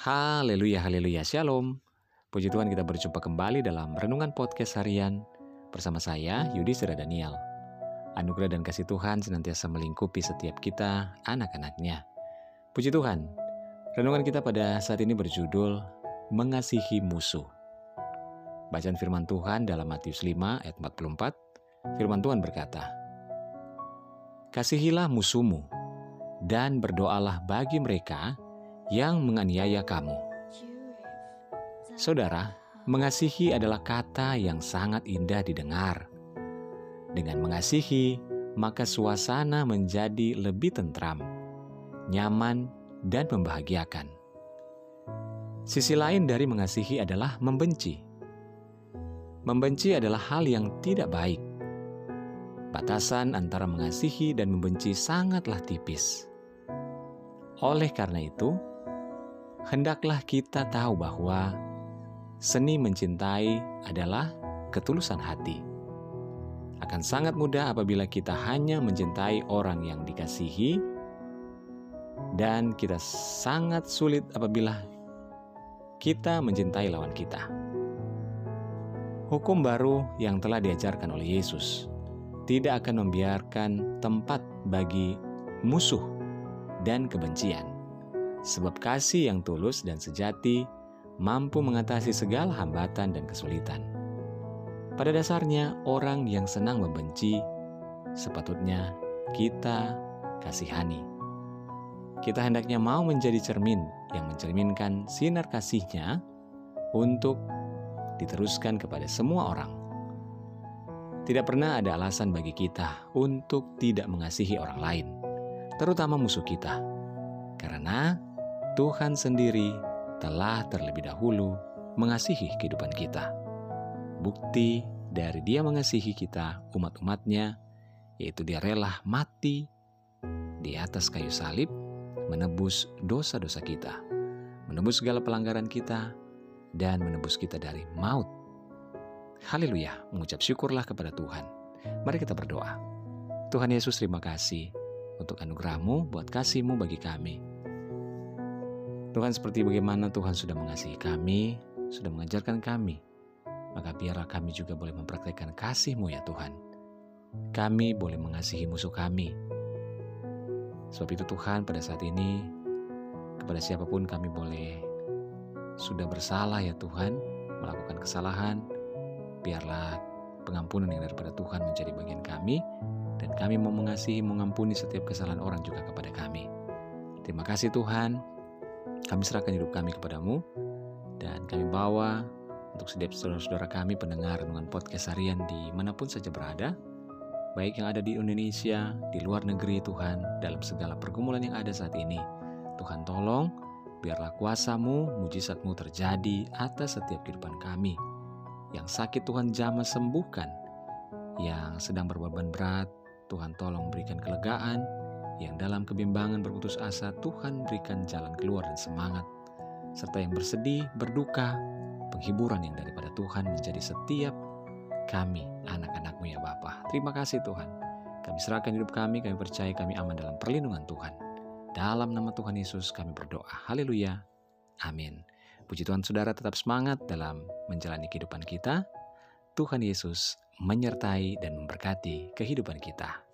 Haleluya, haleluya, shalom. Puji Tuhan kita berjumpa kembali dalam Renungan Podcast Harian bersama saya, Yudi Sera Daniel. Anugerah dan kasih Tuhan senantiasa melingkupi setiap kita, anak-anaknya. Puji Tuhan, renungan kita pada saat ini berjudul Mengasihi Musuh. Bacaan firman Tuhan dalam Matius 5 ayat 44, firman Tuhan berkata, Kasihilah musuhmu, dan berdoalah bagi mereka yang menganiaya kamu. Saudara, mengasihi adalah kata yang sangat indah didengar. Dengan mengasihi, maka suasana menjadi lebih tentram, nyaman, dan membahagiakan. Sisi lain dari mengasihi adalah membenci. Membenci adalah hal yang tidak baik. Batasan antara mengasihi dan membenci sangatlah tipis. Oleh karena itu, hendaklah kita tahu bahwa seni mencintai adalah ketulusan hati. Akan sangat mudah apabila kita hanya mencintai orang yang dikasihi, dan kita sangat sulit apabila kita mencintai lawan kita. Hukum baru yang telah diajarkan oleh Yesus tidak akan membiarkan tempat bagi musuh dan kebencian sebab kasih yang tulus dan sejati mampu mengatasi segala hambatan dan kesulitan. Pada dasarnya, orang yang senang membenci sepatutnya kita kasihani. Kita hendaknya mau menjadi cermin yang mencerminkan sinar kasihnya untuk diteruskan kepada semua orang. Tidak pernah ada alasan bagi kita untuk tidak mengasihi orang lain, terutama musuh kita, karena Tuhan sendiri telah terlebih dahulu mengasihi kehidupan kita. Bukti dari dia mengasihi kita, umat-umatnya, yaitu dia rela mati di atas kayu salib, menebus dosa-dosa kita, menebus segala pelanggaran kita, dan menebus kita dari maut. Haleluya, mengucap syukurlah kepada Tuhan. Mari kita berdoa. Tuhan Yesus terima kasih untuk anugerahmu buat kasihmu bagi kami. Tuhan seperti bagaimana Tuhan sudah mengasihi kami, sudah mengajarkan kami, maka biarlah kami juga boleh mempraktekkan kasih-Mu ya Tuhan. Kami boleh mengasihi musuh kami. Sebab itu Tuhan pada saat ini, kepada siapa pun kami boleh sudah bersalah ya Tuhan, melakukan kesalahan, biarlah pengampunan yang daripada Tuhan menjadi bagian kami, dan kami mau mengasihi, mengampuni setiap kesalahan orang juga kepada kami. Terima kasih Tuhan, kami serahkan hidup kami kepadamu dan kami bawa untuk setiap saudara-saudara kami pendengar dengan podcast harian di mana pun saja berada, baik yang ada di Indonesia, di luar negeri Tuhan, dalam segala pergumulan yang ada saat ini. Tuhan tolong, biarlah kuasamu, mujizatmu terjadi atas setiap kehidupan kami. Yang sakit Tuhan jamah sembuhkan, yang sedang berbeban berat, Tuhan tolong berikan kelegaan, yang dalam kebimbangan berputus asa, Tuhan berikan jalan keluar dan semangat. Serta yang bersedih, berduka, penghiburan yang daripada Tuhan menjadi setiap kami, anak-anakmu ya Bapa. Terima kasih Tuhan. Kami serahkan hidup kami, kami percaya kami aman dalam perlindungan Tuhan. Dalam nama Tuhan Yesus kami berdoa. Haleluya. Amin. Puji Tuhan saudara tetap semangat dalam menjalani kehidupan kita. Tuhan Yesus menyertai dan memberkati kehidupan kita.